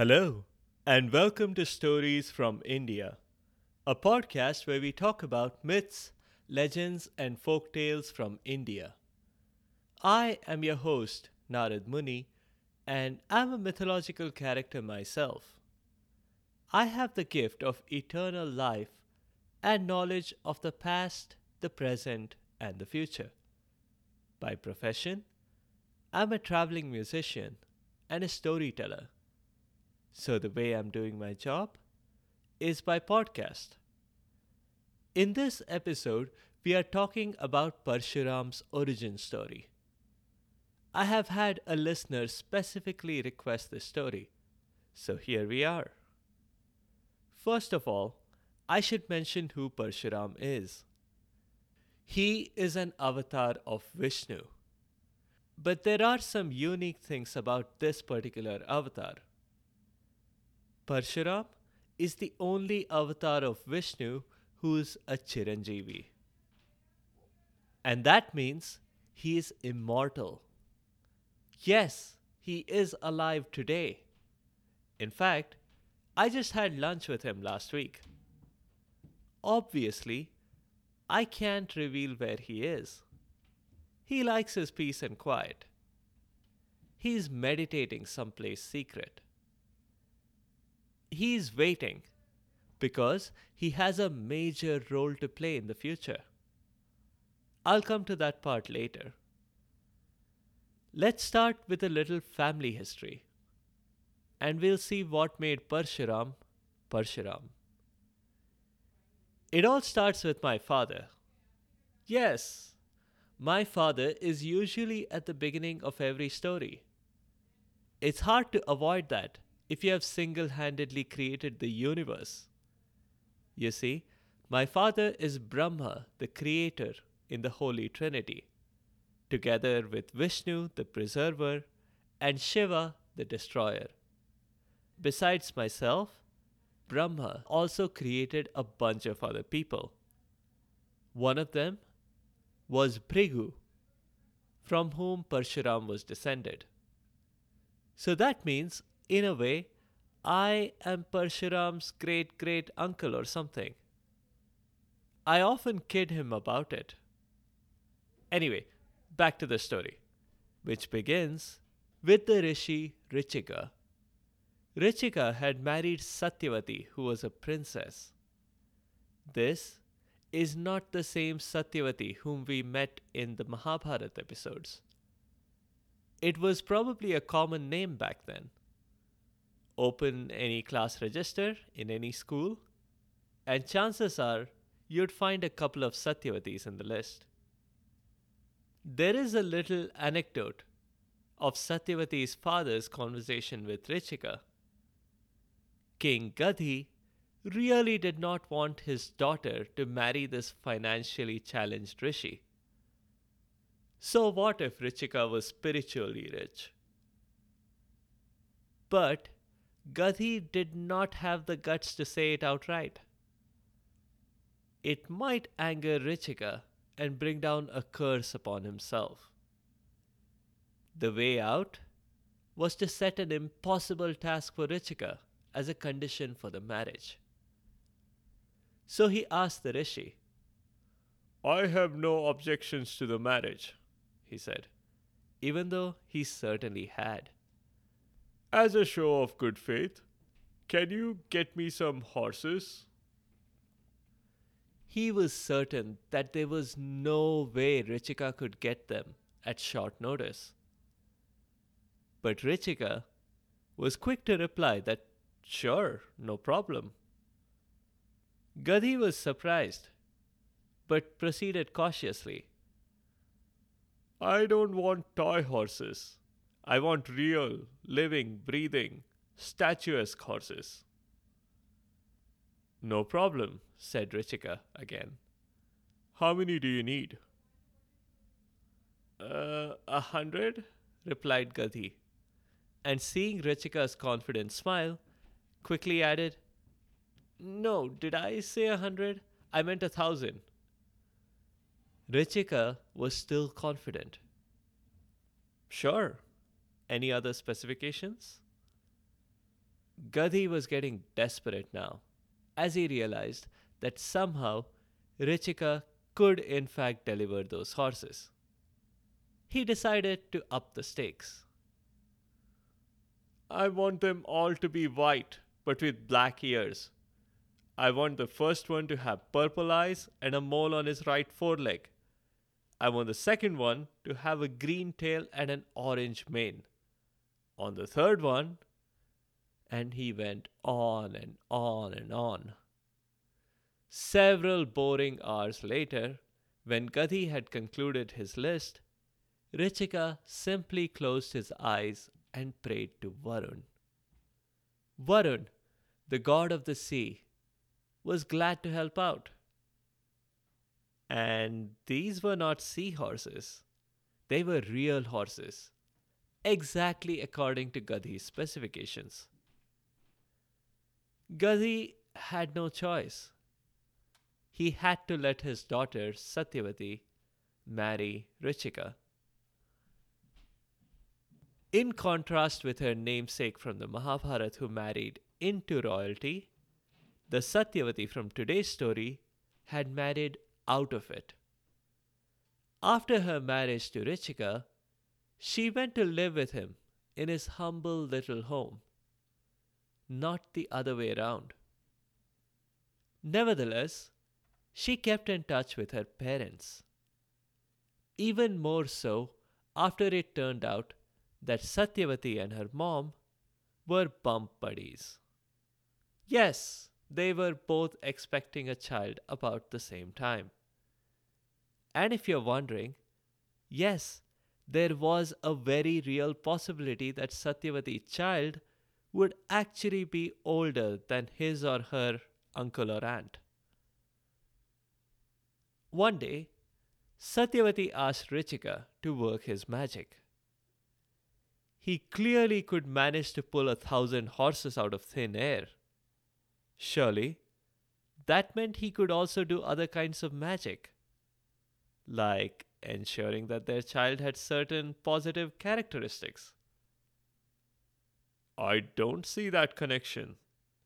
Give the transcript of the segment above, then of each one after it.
Hello, and welcome to Stories from India, a podcast where we talk about myths, legends, and folk tales from India. I am your host, Narad Muni, and I'm a mythological character myself. I have the gift of eternal life and knowledge of the past, the present, and the future. By profession, I'm a traveling musician and a storyteller. So, the way I'm doing my job is by podcast. In this episode, we are talking about Parshuram's origin story. I have had a listener specifically request this story, so here we are. First of all, I should mention who Parshuram is. He is an avatar of Vishnu. But there are some unique things about this particular avatar. Parshuram is the only avatar of Vishnu who's a Chiranjeevi. And that means he is immortal. Yes, he is alive today. In fact, I just had lunch with him last week. Obviously, I can't reveal where he is. He likes his peace and quiet. He's meditating someplace secret. He's waiting because he has a major role to play in the future. I'll come to that part later. Let's start with a little family history and we'll see what made Parshuram Parshuram. It all starts with my father. Yes, my father is usually at the beginning of every story. It's hard to avoid that if you have single handedly created the universe. You see, my father is Brahma, the creator in the Holy Trinity, together with Vishnu, the preserver, and Shiva, the destroyer. Besides myself, Brahma also created a bunch of other people. One of them was Bhrigu, from whom Parshuram was descended. So that means, in a way, I am Parshuram's great great uncle or something. I often kid him about it. Anyway, back to the story, which begins with the rishi Richika Richika had married Satyavati, who was a princess. This is not the same Satyavati whom we met in the Mahabharata episodes. It was probably a common name back then. Open any class register in any school, and chances are you'd find a couple of Satyavatis in the list. There is a little anecdote of Satyavati's father's conversation with Richika. King Gadhi really did not want his daughter to marry this financially challenged rishi. So, what if Richika was spiritually rich? But Gadhi did not have the guts to say it outright. It might anger Richika and bring down a curse upon himself. The way out was to set an impossible task for Richika as a condition for the marriage. So he asked the rishi, I have no objections to the marriage, he said, even though he certainly had. As a show of good faith, can you get me some horses? He was certain that there was no way Richika could get them at short notice. But Richika was quick to reply that Sure, no problem. Gadhi was surprised, but proceeded cautiously. I don't want toy horses. I want real, living, breathing, statuesque horses. No problem, said Richika again. How many do you need? Uh, a hundred, replied Gadhi. And seeing Richika's confident smile, quickly added, No, did I say a hundred? I meant a thousand. Richika was still confident. Sure. Any other specifications? Gadhi was getting desperate now, as he realized that somehow Richika could in fact deliver those horses. He decided to up the stakes. I want them all to be white, but with black ears. I want the first one to have purple eyes and a mole on his right foreleg. I want the second one to have a green tail and an orange mane. On the third one, and he went on and on and on. Several boring hours later, when Gadhi had concluded his list, Richika simply closed his eyes and prayed to Varun. Varun, the god of the sea, was glad to help out. And these were not seahorses, they were real horses, exactly according to Gadhi's specifications. Gadhi had no choice. He had to let his daughter Satyavati marry Richika. In contrast with her namesake from the Mahabharata who married into royalty, the Satyavati from today's story had married out of it. After her marriage to Richika, she went to live with him in his humble little home, not the other way around. Nevertheless, she kept in touch with her parents. Even more so after it turned out that Satyavati and her mom were bump buddies. Yes, they were both expecting a child about the same time. And if you're wondering, yes, there was a very real possibility that Satyavati's child would actually be older than his or her uncle or aunt. One day, Satyavati asked Richika to work his magic. He clearly could manage to pull a thousand horses out of thin air. Surely, that meant he could also do other kinds of magic, like ensuring that their child had certain positive characteristics. I don't see that connection,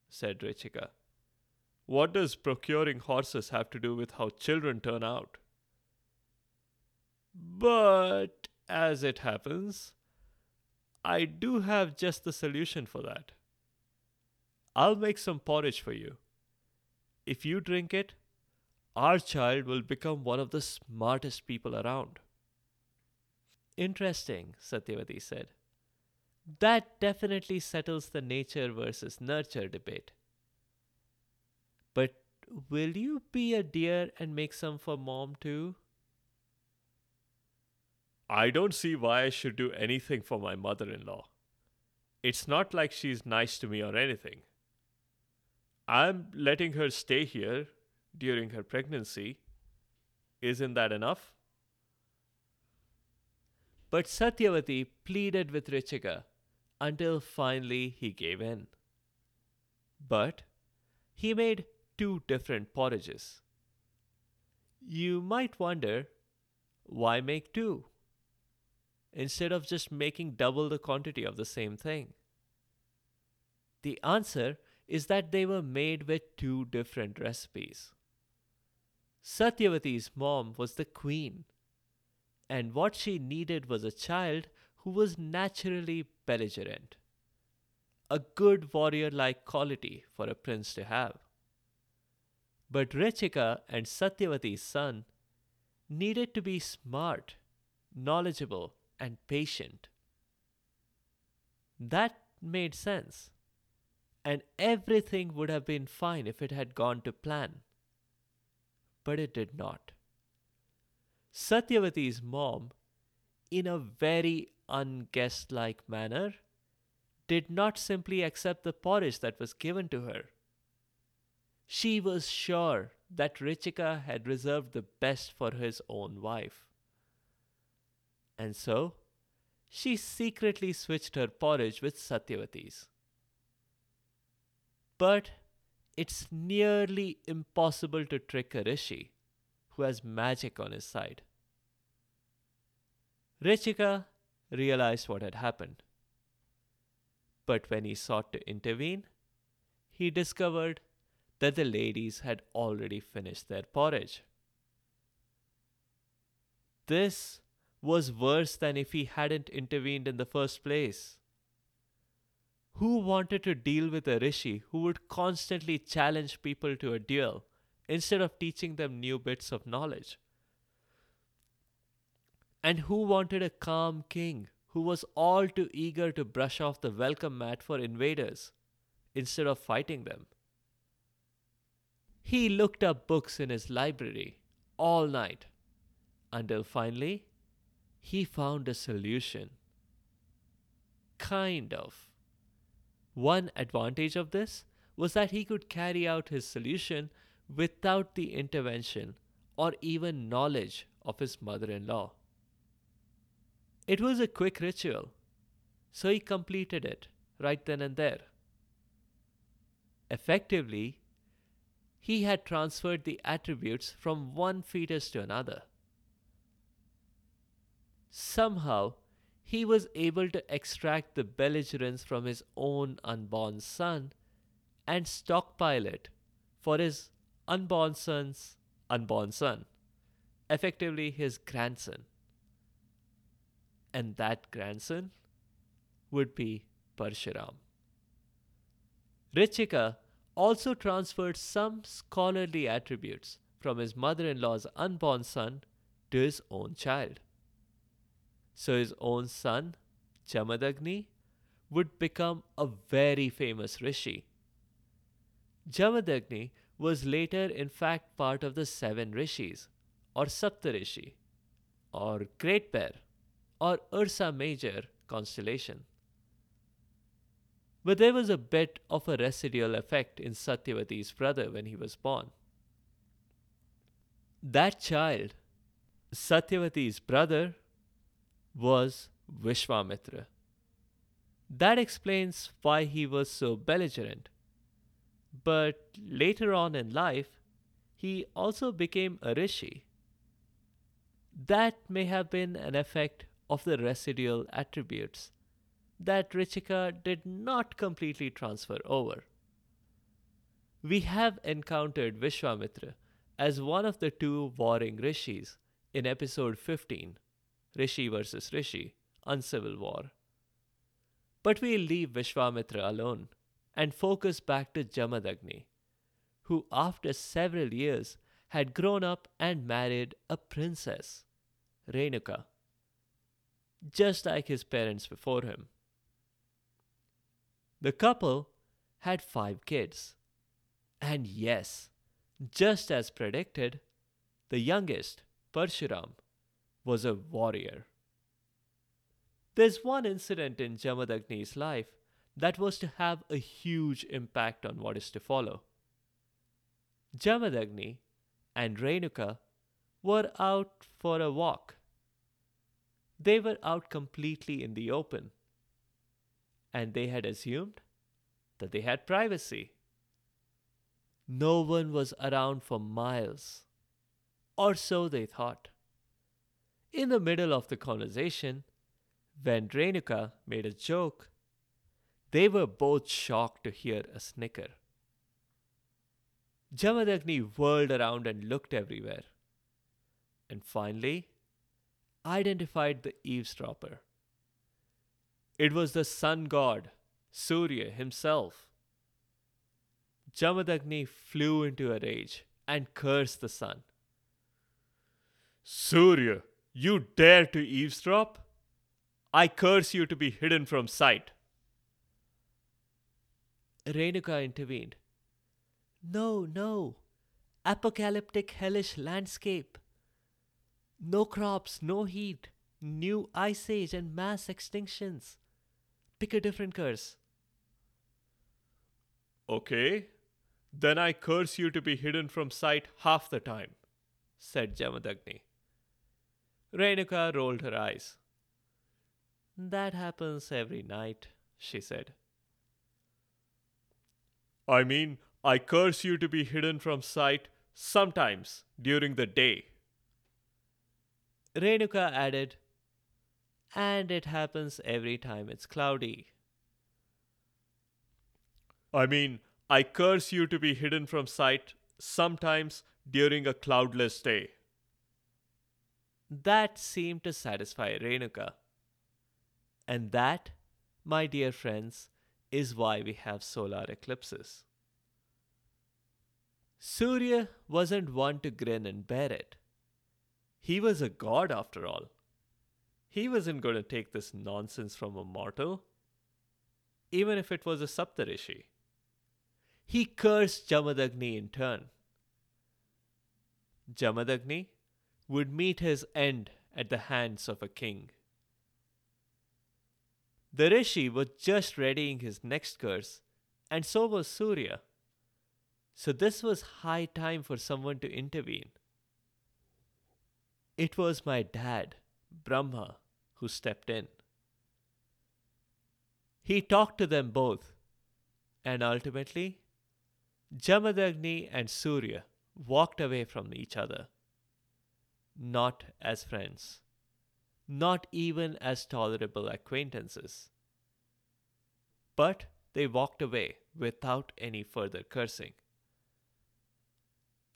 said Richika. What does procuring horses have to do with how children turn out? But, as it happens, I do have just the solution for that. I'll make some porridge for you. If you drink it, our child will become one of the smartest people around. Interesting, Satyavati said. That definitely settles the nature versus nurture debate. But will you be a dear and make some for mom too? I don't see why I should do anything for my mother in law. It's not like she's nice to me or anything. I'm letting her stay here during her pregnancy. Isn't that enough? But Satyavati pleaded with Richika until finally he gave in. But he made two different porridges. You might wonder why make two? instead of just making double the quantity of the same thing? The answer is that they were made with two different recipes. Satyavati's mom was the queen, and what she needed was a child who was naturally belligerent. A good warrior like quality for a prince to have. But Richika and Satyavati's son needed to be smart, knowledgeable, and patient. That made sense. And everything would have been fine if it had gone to plan. But it did not. Satyavati's mom, in a very unguest like manner, did not simply accept the porridge that was given to her. She was sure that Richika had reserved the best for his own wife. And so, she secretly switched her porridge with Satyavati's. But it's nearly impossible to trick a rishi who has magic on his side. Richika realized what had happened. But when he sought to intervene, he discovered that the ladies had already finished their porridge. This was worse than if he hadn't intervened in the first place. Who wanted to deal with a rishi who would constantly challenge people to a duel instead of teaching them new bits of knowledge? And who wanted a calm king who was all too eager to brush off the welcome mat for invaders instead of fighting them? He looked up books in his library all night until finally he found a solution. Kind of. One advantage of this was that he could carry out his solution without the intervention or even knowledge of his mother in law. It was a quick ritual, so he completed it right then and there. Effectively, he had transferred the attributes from one fetus to another. Somehow, he was able to extract the belligerence from his own unborn son and stockpile it for his unborn son's unborn son, effectively his grandson. And that grandson would be Parshuram. Richika also transferred some scholarly attributes from his mother in law's unborn son to his own child. So his own son, Jamadagni, would become a very famous rishi. Jamadagni was later, in fact, part of the seven rishis, or Saptarishi, or Great Bear, or Ursa Major constellation. But there was a bit of a residual effect in Satyavati's brother when he was born. That child, Satyavati's brother, was Vishwamitra. That explains why he was so belligerent. But later on in life, he also became a rishi. That may have been an effect of the residual attributes that Richika did not completely transfer over. We have encountered Vishwamitra as one of the two warring rishis in episode 15 Rishi versus Rishi, Uncivil War. But we'll leave Vishwamitra alone and focus back to Jamadagni, who after several years had grown up and married a princess, Renuka, just like his parents before him. The couple had five kids. And yes, just as predicted, the youngest, Parshuram, was a warrior. There's one incident in Jamadagni's life that was to have a huge impact on what is to follow. Jamadagni and Renuka were out for a walk. They were out completely in the open, and they had assumed that they had privacy. No one was around for miles, or so they thought. In the middle of the conversation, when Renuka made a joke, they were both shocked to hear a snicker. Jamadagni whirled around and looked everywhere, and finally identified the eavesdropper. It was the sun god, Surya himself. Jamadagni flew into a rage and cursed the sun. Surya, you dare to eavesdrop? I curse you to be hidden from sight. Renuka intervened. No, no. Apocalyptic hellish landscape. No crops, no heat, new ice age and mass extinctions. Pick a different curse. Okay, then I curse you to be hidden from sight half the time, said Jamadagni. Renuka rolled her eyes. That happens every night, she said. I mean, I curse you to be hidden from sight sometimes during the day. Renuka added, and it happens every time it's cloudy. I mean, I curse you to be hidden from sight, sometimes during a cloudless day. That seemed to satisfy Renuka. And that, my dear friends, is why we have solar eclipses. Surya wasn't one to grin and bear it. He was a god after all. He wasn't going to take this nonsense from a mortal, even if it was a Saptarishi. He cursed Jamadagni in turn. Jamadagni would meet his end at the hands of a king. The Rishi was just readying his next curse, and so was Surya. So this was high time for someone to intervene. It was my dad, Brahma, who stepped in. He talked to them both, and ultimately, Jamadagni and Surya walked away from each other. Not as friends, not even as tolerable acquaintances. But they walked away without any further cursing.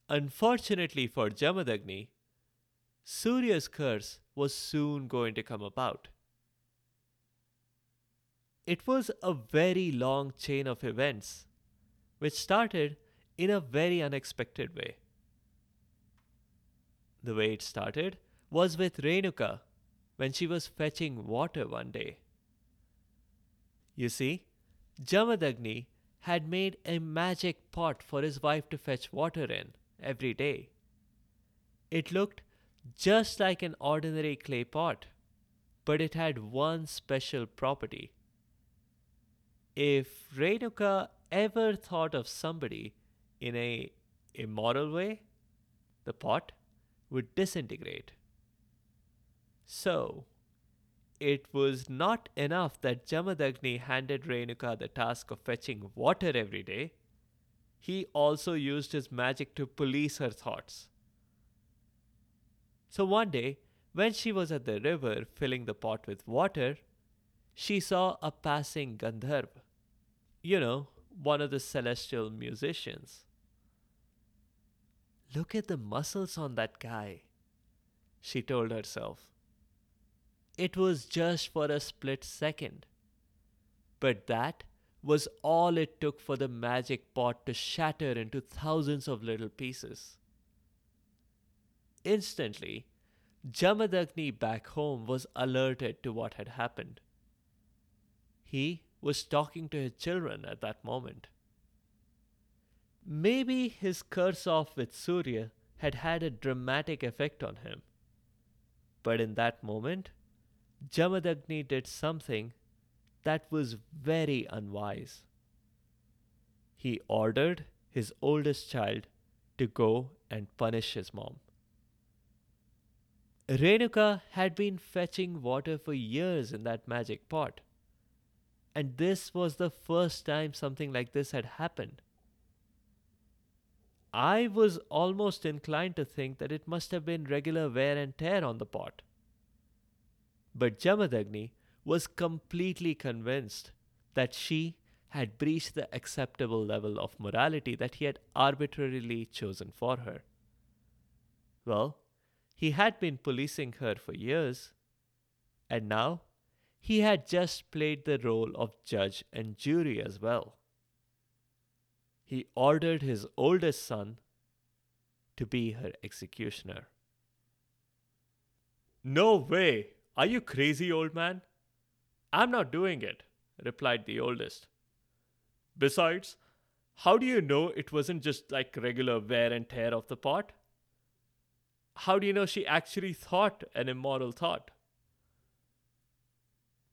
Unfortunately for Jamadagni, Surya's curse was soon going to come about. It was a very long chain of events, which started in a very unexpected way. The way it started was with Renuka when she was fetching water one day. You see, Jamadagni had made a magic pot for his wife to fetch water in every day. It looked just like an ordinary clay pot, but it had one special property. If Renuka ever thought of somebody in a immoral way, the pot would disintegrate. So, it was not enough that Jamadagni handed Renuka the task of fetching water every day he also used his magic to police her thoughts. So one day, when she was at the river filling the pot with water, she saw a passing Gandharva. You know, one of the celestial musicians. Look at the muscles on that guy, she told herself. It was just for a split second. But that was all it took for the magic pot to shatter into thousands of little pieces. Instantly, Jamadagni back home was alerted to what had happened. He was talking to his children at that moment. Maybe his curse off with Surya had had a dramatic effect on him. But in that moment, Jamadagni did something that was very unwise. He ordered his oldest child to go and punish his mom. Renuka had been fetching water for years in that magic pot. And this was the first time something like this had happened. I was almost inclined to think that it must have been regular wear and tear on the pot. But Jamadagni was completely convinced that she had breached the acceptable level of morality that he had arbitrarily chosen for her. Well, he had been policing her for years, and now he had just played the role of judge and jury as well. He ordered his oldest son to be her executioner. No way! Are you crazy, old man? I'm not doing it, replied the oldest. Besides, how do you know it wasn't just like regular wear and tear of the pot? How do you know she actually thought an immoral thought?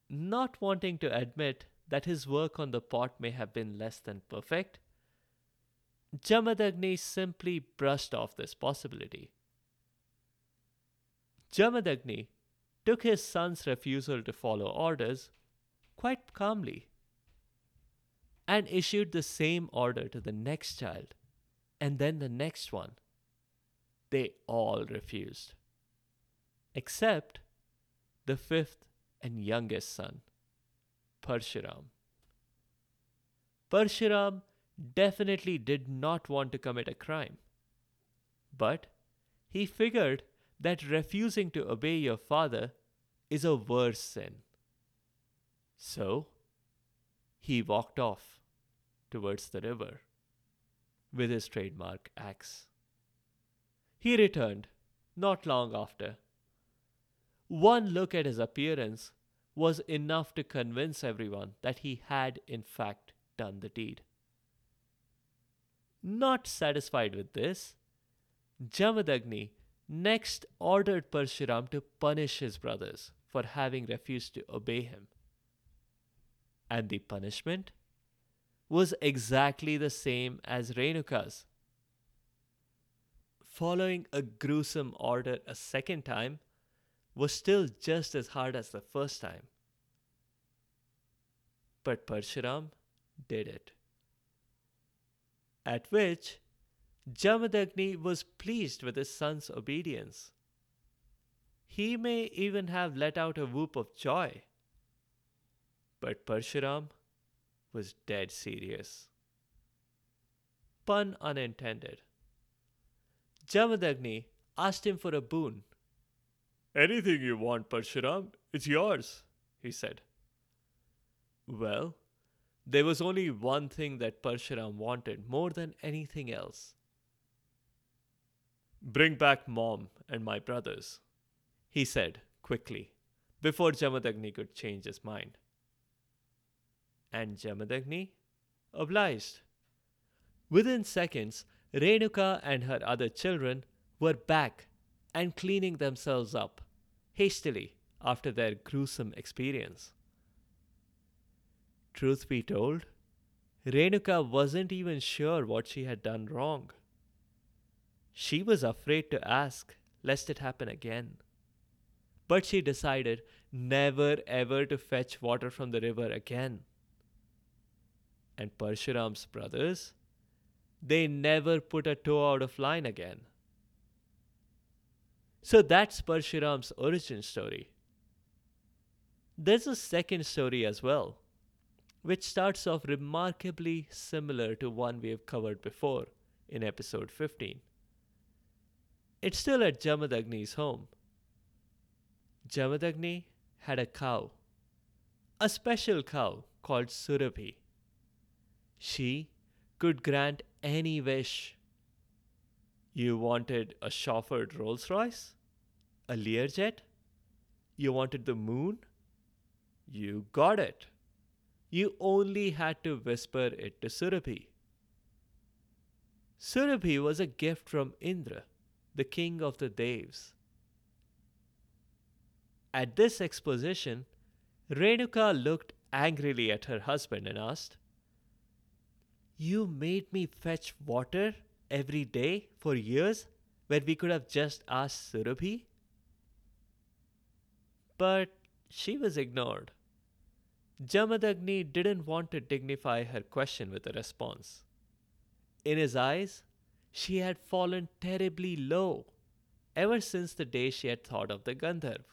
Not wanting to admit that his work on the pot may have been less than perfect, Jamadagni simply brushed off this possibility. Jamadagni took his son's refusal to follow orders quite calmly and issued the same order to the next child and then the next one. They all refused, except the fifth and youngest son, Parshuram. Parshuram definitely did not want to commit a crime. But he figured that refusing to obey your father is a worse sin. So he walked off towards the river with his trademark axe. He returned not long after. One look at his appearance was enough to convince everyone that he had, in fact, done the deed. Not satisfied with this, Jamadagni next ordered Parshuram to punish his brothers for having refused to obey him. And the punishment was exactly the same as Renuka's. Following a gruesome order a second time was still just as hard as the first time. But Parshuram did it. At which Jamadagni was pleased with his son's obedience. He may even have let out a whoop of joy. But Parshuram was dead serious. Pun unintended. Jamadagni asked him for a boon. Anything you want, Parshuram, it's yours, he said. Well, there was only one thing that Parshuram wanted more than anything else. Bring back mom and my brothers, he said quickly, before Jamadagni could change his mind. And Jamadagni obliged. Within seconds, Renuka and her other children were back and cleaning themselves up hastily after their gruesome experience. Truth be told, Renuka wasn't even sure what she had done wrong. She was afraid to ask, lest it happen again. But she decided never ever to fetch water from the river again. And Parshuram's brothers, they never put a toe out of line again. So that's Parshuram's origin story. There's a second story as well, which starts off remarkably similar to one we have covered before in episode 15. It's still at Jamadagni's home. Jamadagni had a cow, a special cow called Surabhi. She could grant any wish. You wanted a chauffeured Rolls Royce? A Learjet? You wanted the moon? You got it. You only had to whisper it to Surabhi. Surabhi was a gift from Indra the king of the Devs. At this exposition, Renuka looked angrily at her husband and asked, You made me fetch water every day for years when we could have just asked Surabhi? But she was ignored. Jamadagni didn't want to dignify her question with a response. In his eyes, she had fallen terribly low ever since the day she had thought of the Gandharv.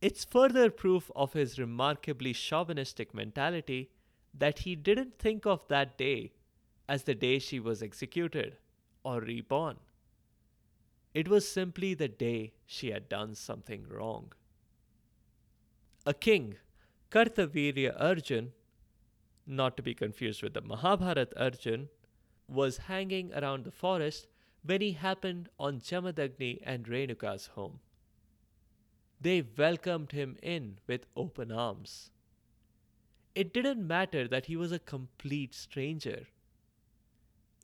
It's further proof of his remarkably chauvinistic mentality that he didn't think of that day as the day she was executed or reborn. It was simply the day she had done something wrong. A king, Kartavirya Arjun, not to be confused with the Mahabharat Arjun, was hanging around the forest when he happened on Jamadagni and Renuka's home. They welcomed him in with open arms. It didn't matter that he was a complete stranger.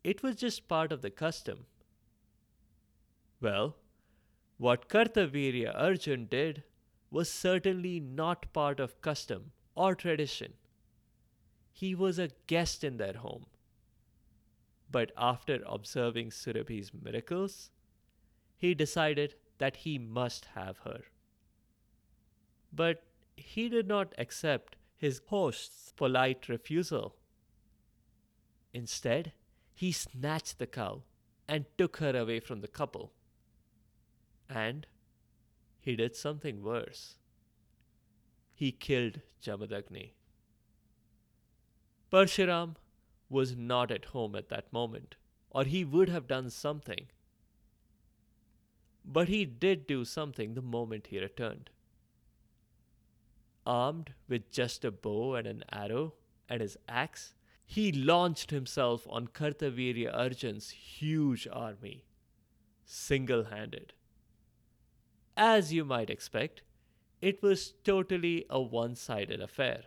It was just part of the custom. Well, what Kartavirya Arjun did was certainly not part of custom or tradition. He was a guest in their home. But after observing Surabhi's miracles, he decided that he must have her. But he did not accept his host's polite refusal. Instead, he snatched the cow and took her away from the couple. And he did something worse. He killed Jamadagni. Parshuram was not at home at that moment, or he would have done something. But he did do something the moment he returned. Armed with just a bow and an arrow and his axe, he launched himself on Kartavirya Arjun's huge army, single handed. As you might expect, it was totally a one sided affair.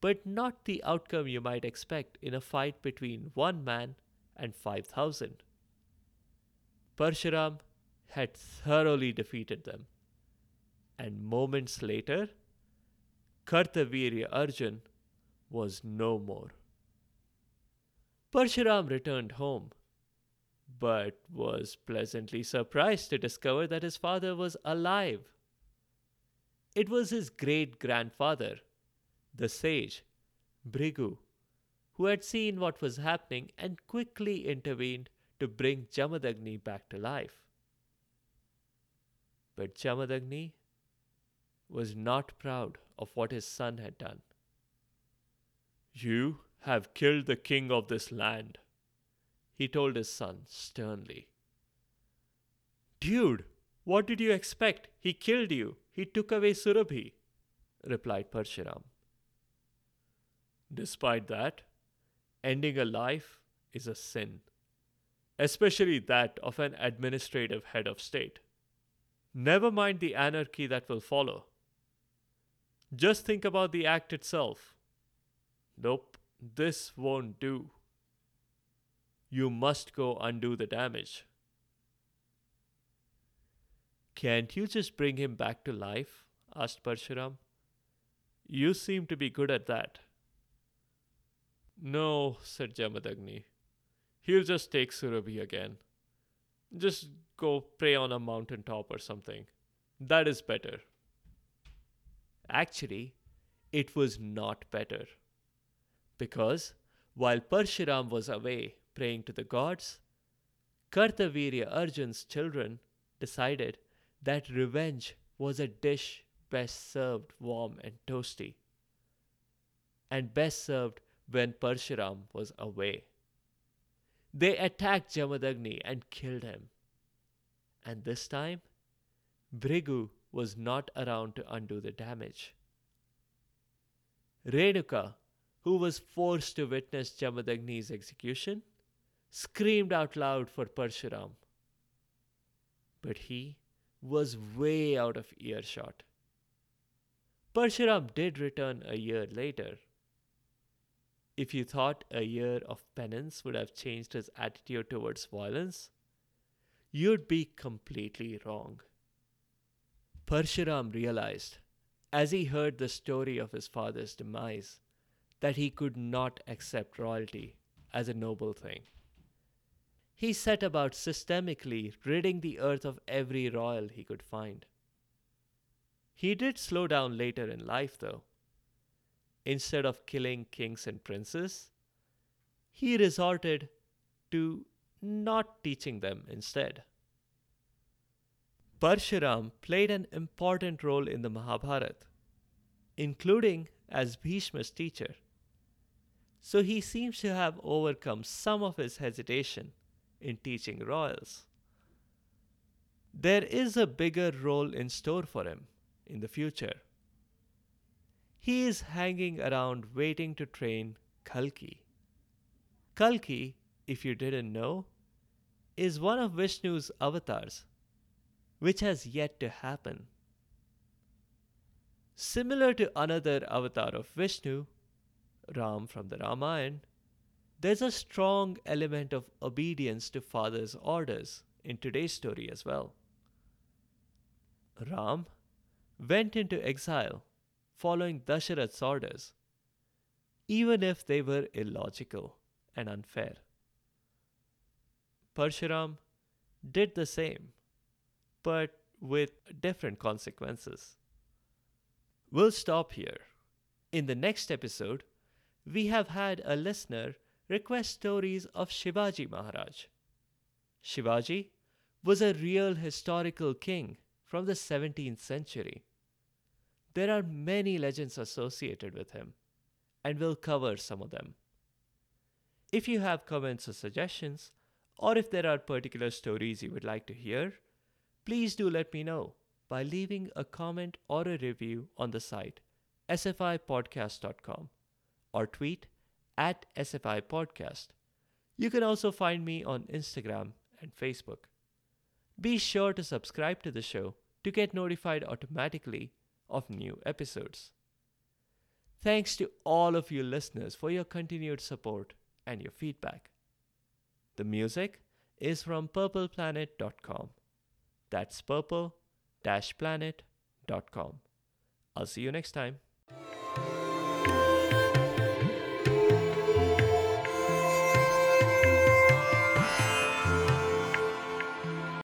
But not the outcome you might expect in a fight between one man and 5,000. Parshuram had thoroughly defeated them. And moments later, Kartavirya Arjun was no more. Parshuram returned home, but was pleasantly surprised to discover that his father was alive. It was his great grandfather, the sage, Bhrigu, who had seen what was happening and quickly intervened to bring Jamadagni back to life. But Jamadagni was not proud of what his son had done. You have killed the king of this land, he told his son sternly. Dude, what did you expect? He killed you. He took away Surabhi, replied Parshuram. Despite that, ending a life is a sin, especially that of an administrative head of state. Never mind the anarchy that will follow. Just think about the act itself. Nope, this won't do. You must go undo the damage. Can't you just bring him back to life? asked Parshuram. You seem to be good at that. No, said Jamadagni. He'll just take Surabhi again. Just go pray on a mountain top or something. That is better. Actually, it was not better. Because while Parshuram was away praying to the gods, Kartavirya Arjun's children decided that revenge was a dish best served warm and toasty, and best served when Parshuram was away. They attacked Jamadagni and killed him. And this time, Bhrigu was not around to undo the damage. Renuka, who was forced to witness Jamadagni's execution, screamed out loud for Parshuram. But he was way out of earshot. Parshuram did return a year later. If you thought a year of penance would have changed his attitude towards violence, you'd be completely wrong. Parshuram realized, as he heard the story of his father's demise, that he could not accept royalty as a noble thing. He set about systemically ridding the earth of every royal he could find. He did slow down later in life, though. Instead of killing kings and princes, he resorted to not teaching them instead. Parshuram played an important role in the Mahabharata, including as Bhishma's teacher. So he seems to have overcome some of his hesitation in teaching royals. There is a bigger role in store for him in the future. He is hanging around waiting to train Kalki. Kalki, if you didn't know, is one of Vishnu's avatars which has yet to happen. Similar to another avatar of Vishnu, Ram from the Ramayana, there's a strong element of obedience to father's orders in today's story as well. Ram went into exile following Dasharath's orders, even if they were illogical and unfair. Parshuram did the same but with different consequences. We'll stop here. In the next episode, we have had a listener request stories of Shivaji Maharaj. Shivaji was a real historical king from the 17th century. There are many legends associated with him, and we'll cover some of them. If you have comments or suggestions, or if there are particular stories you would like to hear, please do let me know by leaving a comment or a review on the site sfipodcast.com or tweet at sfipodcast. You can also find me on Instagram and Facebook. Be sure to subscribe to the show to get notified automatically of new episodes. Thanks to all of you listeners for your continued support and your feedback. The music is from purpleplanet.com. That's purple planet.com. I'll see you next time.